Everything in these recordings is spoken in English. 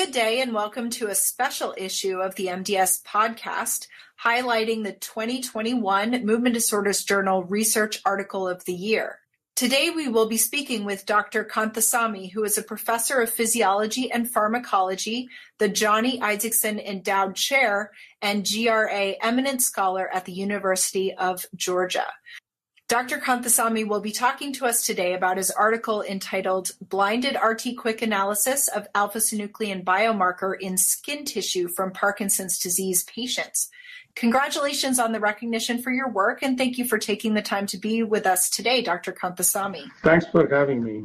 Good day, and welcome to a special issue of the MDS podcast highlighting the 2021 Movement Disorders Journal Research Article of the Year. Today, we will be speaking with Dr. Kanthasamy, who is a professor of physiology and pharmacology, the Johnny Isaacson Endowed Chair, and GRA Eminent Scholar at the University of Georgia. Dr. Kanthasamy will be talking to us today about his article entitled Blinded RT-QuIC Analysis of Alpha-Synuclein Biomarker in Skin Tissue from Parkinson's Disease Patients. Congratulations on the recognition for your work, and thank you for taking the time to be with us today, Dr. Kanthasamy. Thanks for having me.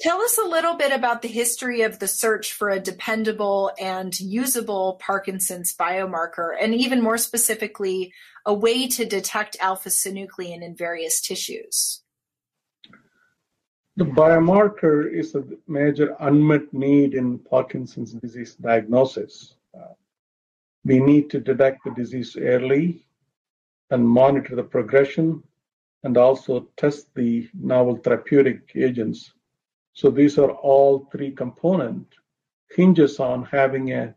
Tell us a little bit about the history of the search for a dependable and usable Parkinson's biomarker, and even more specifically, a way to detect alpha synuclein in various tissues. The biomarker is a major unmet need in Parkinson's disease diagnosis. Uh, we need to detect the disease early and monitor the progression and also test the novel therapeutic agents so these are all three component hinges on having a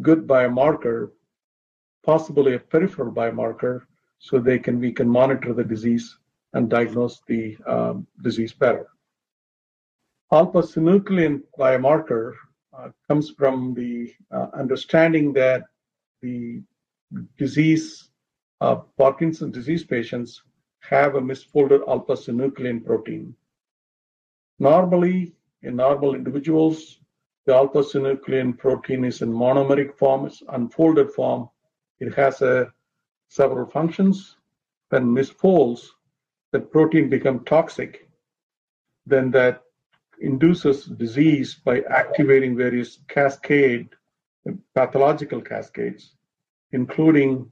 good biomarker, possibly a peripheral biomarker, so they can we can monitor the disease and diagnose the um, disease better. Alpha-synuclein biomarker uh, comes from the uh, understanding that the disease, uh, Parkinson's disease patients have a misfolded alpha-synuclein protein. Normally, in normal individuals, the alpha-synuclein protein is in monomeric form, it's unfolded form. It has a, several functions. When misfolds, the protein become toxic. Then that induces disease by activating various cascade, pathological cascades, including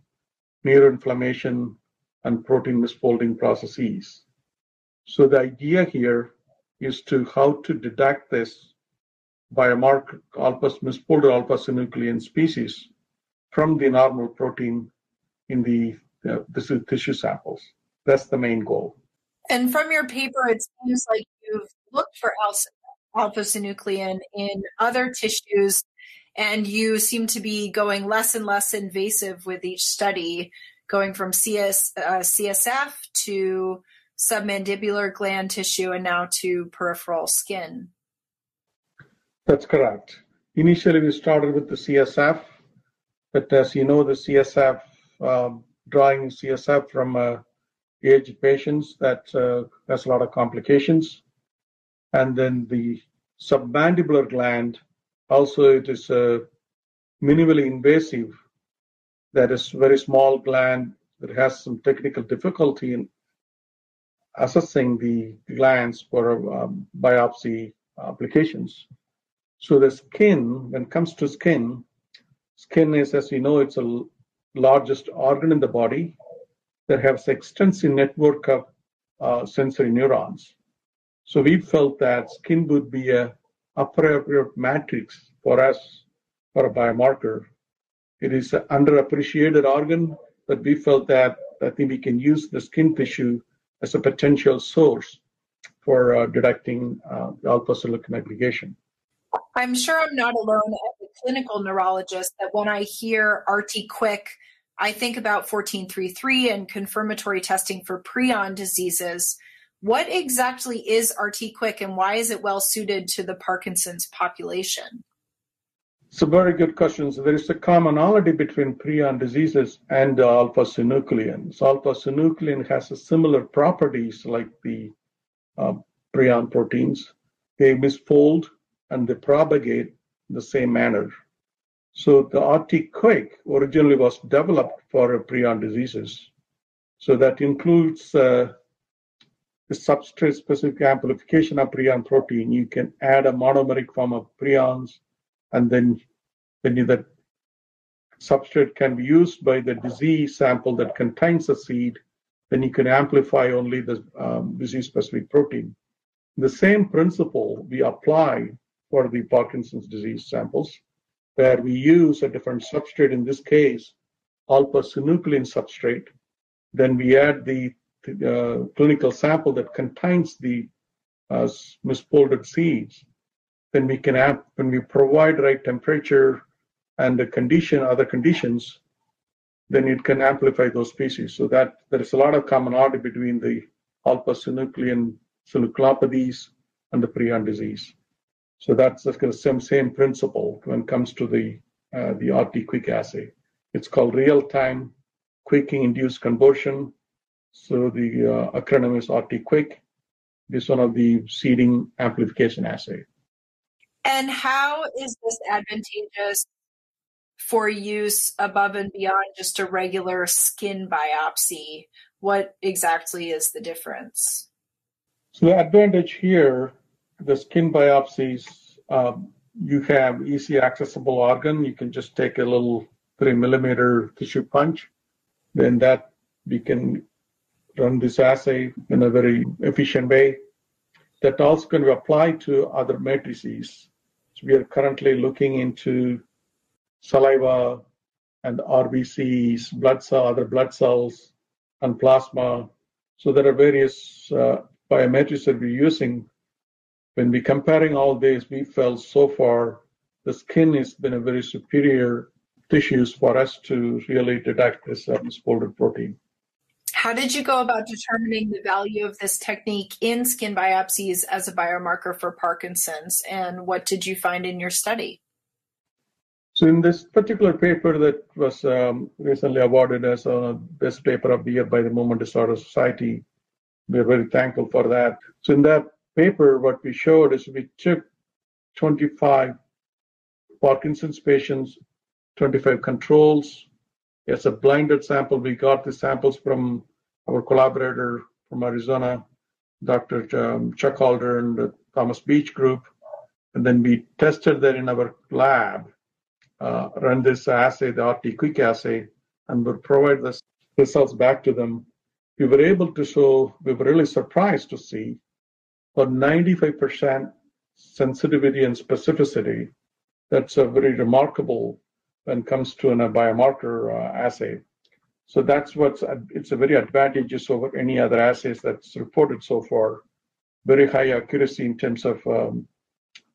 neuroinflammation and protein misfolding processes. So the idea here is to how to detect this biomarker alpha misfolded alpha synuclein species from the normal protein in the uh, the tissue samples. That's the main goal. And from your paper, it seems like you've looked for alpha synuclein in other tissues, and you seem to be going less and less invasive with each study, going from CS, uh, CSF to submandibular gland tissue and now to peripheral skin. That's correct. Initially, we started with the CSF, but as you know, the CSF, um, drawing CSF from uh, aged patients, that uh, has a lot of complications. And then the submandibular gland, also it is uh, minimally invasive. That is very small gland that has some technical difficulty in assessing the glands for um, biopsy applications. So the skin, when it comes to skin, skin is, as you know, it's the largest organ in the body that has extensive network of uh, sensory neurons. So we felt that skin would be a appropriate matrix for us for a biomarker. It is an underappreciated organ, but we felt that I think we can use the skin tissue as a potential source for uh, detecting uh, alpha synuclein aggregation. I'm sure I'm not alone as a clinical neurologist that when I hear RT-QuIC, I think about 1433 and confirmatory testing for prion diseases. What exactly is RT-QuIC and why is it well suited to the Parkinson's population? It's a very good question. So there is a commonality between prion diseases and uh, alpha-synuclein. So alpha-synuclein has a similar properties like the uh, prion proteins. They misfold and they propagate in the same manner. So the RT-QuIC originally was developed for prion diseases. So that includes uh, the substrate-specific amplification of prion protein. You can add a monomeric form of prions and then then that substrate can be used by the disease sample that contains the seed, then you can amplify only the um, disease-specific protein. The same principle we apply for the Parkinson's disease samples, where we use a different substrate, in this case, alpha-synuclein substrate. Then we add the uh, clinical sample that contains the uh, misfolded seeds Then we can have, when we provide right temperature and the condition, other conditions, then it can amplify those species. So that there is a lot of commonality between the alpha-synuclein synucleopathies and the prion disease. So that's the same, same principle when it comes to the, uh, the RT-QuIC assay. It's called real-time quaking induced conversion. So the uh, acronym is RT-QuIC. This is one of the seeding amplification assay. And how is this advantageous for use above and beyond just a regular skin biopsy? What exactly is the difference? So the advantage here, the skin biopsies, um, you have easy accessible organ. You can just take a little three millimeter tissue punch. Then that we can run this assay in a very efficient way. That also can be applied to other matrices. So we are currently looking into saliva and RBCs, blood cell, other blood cells, and plasma. So there are various uh, biometrics that we're using. When we comparing all these, we felt so far the skin has been a very superior tissues for us to really detect this uh, misfolded protein. How did you go about determining the value of this technique in skin biopsies as a biomarker for Parkinson's, and what did you find in your study? So, in this particular paper that was um, recently awarded as a best paper of the year by the Movement Disorder Society, we're very thankful for that. So, in that paper, what we showed is we took 25 Parkinson's patients, 25 controls. It's a blinded sample. We got the samples from our collaborator from Arizona, Dr. Um, Chuck Adler and the Thomas Beach group. And then we tested that in our lab, uh, run this assay, the RT-QuIC assay, and would provide the results back to them. We were able to show, we were really surprised to see for 95% sensitivity and specificity. That's a very remarkable when it comes to a biomarker uh, assay. So that's what's it's a very advantageous over any other assays that's reported so far. Very high accuracy in terms of um,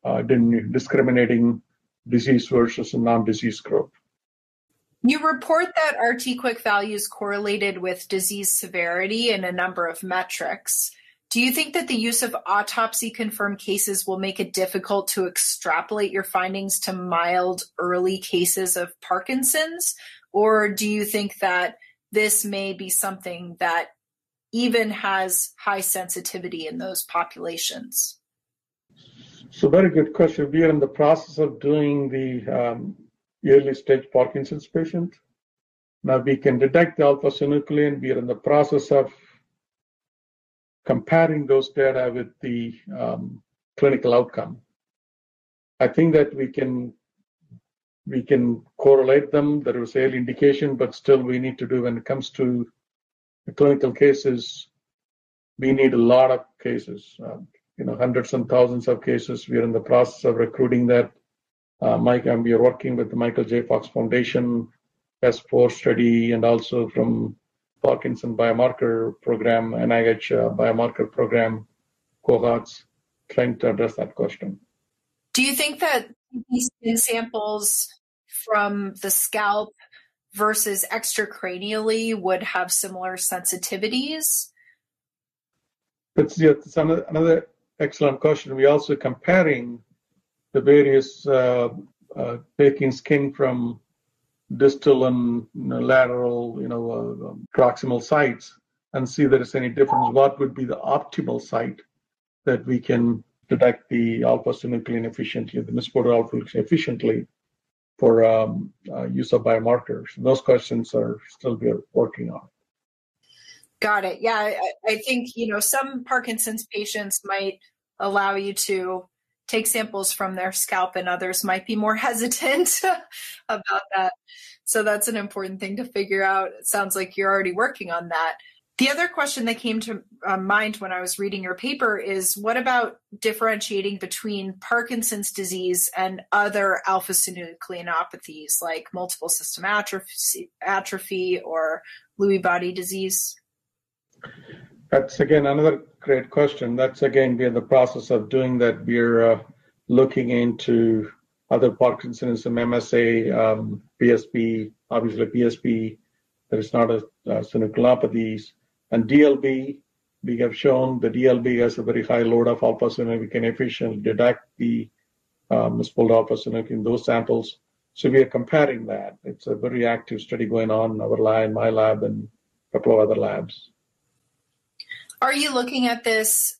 uh, discriminating disease versus a non-disease group. You report that RT-QuIC values correlated with disease severity in a number of metrics. Do you think that the use of autopsy confirmed cases will make it difficult to extrapolate your findings to mild early cases of Parkinson's? Or do you think that this may be something that even has high sensitivity in those populations? So, very good question. We are in the process of doing the um, early stage Parkinson's patient. Now we can detect the alpha synuclein. We are in the process of comparing those data with the um, clinical outcome. I think that we can we can correlate them. There is early indication, but still we need to do when it comes to clinical cases, we need a lot of cases, uh, you know, hundreds and thousands of cases. We are in the process of recruiting that. Uh, Mike, and we are working with the Michael J. Fox Foundation, S4 study, and also from Parkinson biomarker program, NIH uh, biomarker program cohorts, trying to address that question. Do you think that these samples from the scalp versus extracranially would have similar sensitivities? That's, yeah, that's another excellent question. We're also comparing the various uh, uh, taking skin from distal and lateral, you know, uh, proximal sites and see if there is any difference. What would be the optimal site that we can detect the alpha synuclein efficiently, the misfolded alpha efficiently for um, uh, use of biomarkers? Those questions are still we are working on. Got it. Yeah, I, I think you know some Parkinson's patients might allow you to take samples from their scalp, and others might be more hesitant about that. So that's an important thing to figure out. It sounds like you're already working on that. The other question that came to uh, mind when I was reading your paper is what about differentiating between Parkinson's disease and other alpha synucleinopathies like multiple system atrophy, atrophy or Lewy body disease? That's again another great question. That's again we're in the process of doing that. We're uh, looking into other Parkinsonism, MSA, um, PSP, obviously PSP, there is not a uh, synucleinopathies, and DLB. We have shown the DLB has a very high load of alpha synuclein. We can efficiently detect the um, misfolded alpha synuclein in those samples. So we are comparing that. It's a very active study going on in our lab, my lab, and a couple of other labs. Are you looking at this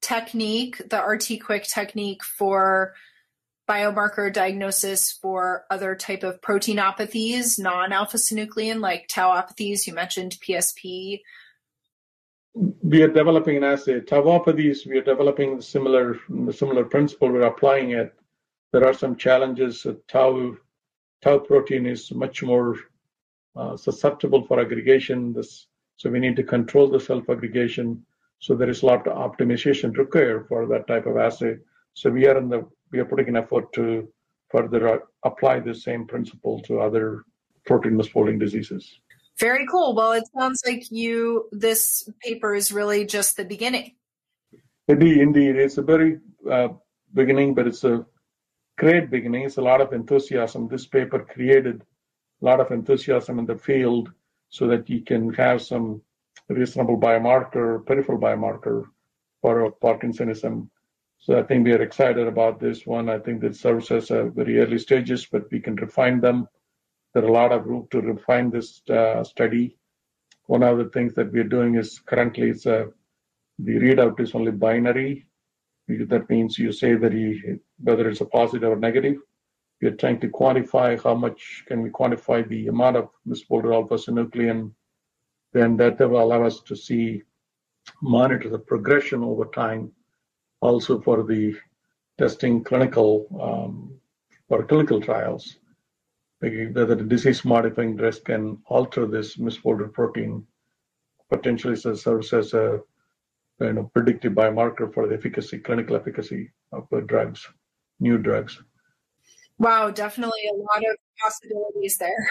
technique, the RT-QuIC technique for biomarker diagnosis for other type of proteinopathies, non-alpha-synuclein, like tauopathies? You mentioned PSP. We are developing an assay. Tauopathies, we are developing the similar similar principle. We're applying it. There are some challenges. Tau tau protein is much more uh, susceptible for aggregation. This so we need to control the self-aggregation. So there is a lot of optimization required for that type of assay. So we are in the we are putting an effort to further uh, apply the same principle to other protein misfolding diseases. Very cool. Well, it sounds like you this paper is really just the beginning. Indeed, indeed, it's a very uh, beginning, but it's a great beginning. It's a lot of enthusiasm. This paper created a lot of enthusiasm in the field so that you can have some reasonable biomarker, peripheral biomarker for Parkinsonism. So I think we are excited about this one. I think that serves as a very early stages, but we can refine them. There are a lot of room to refine this uh, study. One of the things that we're doing is currently it's a, the readout is only binary. That means you say that he, whether it's a positive or negative we are trying to quantify how much can we quantify the amount of misfolded alpha-synuclein, then that will allow us to see, monitor the progression over time, also for the testing clinical, um, for clinical trials, whether the disease-modifying drugs can alter this misfolded protein, potentially serves as a you know, predictive biomarker for the efficacy, clinical efficacy of the drugs, new drugs. Wow, definitely a lot of possibilities there.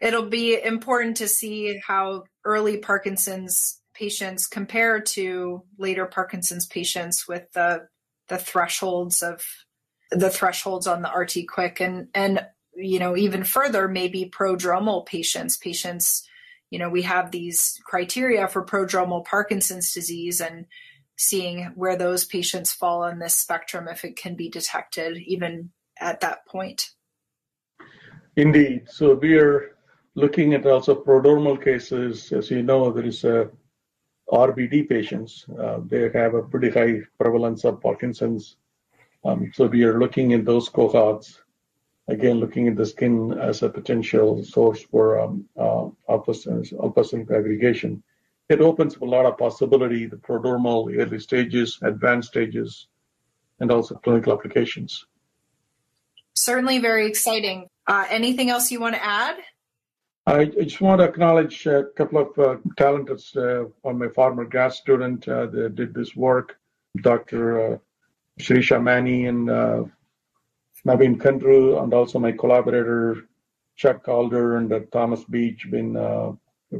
It'll be important to see how early Parkinson's patients compare to later Parkinson's patients with the the thresholds of the thresholds on the RT-QuIC and and you know even further maybe prodromal patients patients you know we have these criteria for prodromal Parkinson's disease and seeing where those patients fall on this spectrum if it can be detected even at that point. Indeed. So we are looking at also prodromal cases. As you know, there is a RBD patients. Uh, they have a pretty high prevalence of Parkinson's. Um, so we are looking at those cohorts. Again, looking at the skin as a potential source for um, uh, alpha-synuclein aggregation. It opens up a lot of possibility, the prodromal early stages, advanced stages, and also clinical applications certainly very exciting. Uh, anything else you want to add? I just want to acknowledge a couple of uh, talented uh, on my former grad student uh, that did this work, Dr. Uh, Sireesha Manne and uh, Naveen Kondru, and also my collaborator Chuck Adler and uh, Thomas Beach, been uh,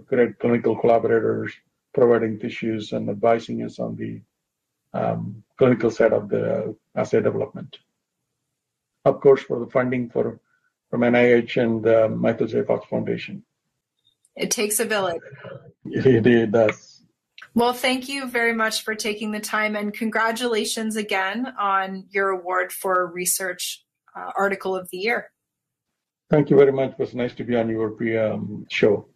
great clinical collaborators, providing tissues and advising us on the um, clinical side of the assay development of course, for the funding for from NIH and the Michael J. Fox Foundation. It takes a village. It, it does. Well, thank you very much for taking the time and congratulations again on your award for Research uh, Article of the Year. Thank you very much. It was nice to be on your um, show.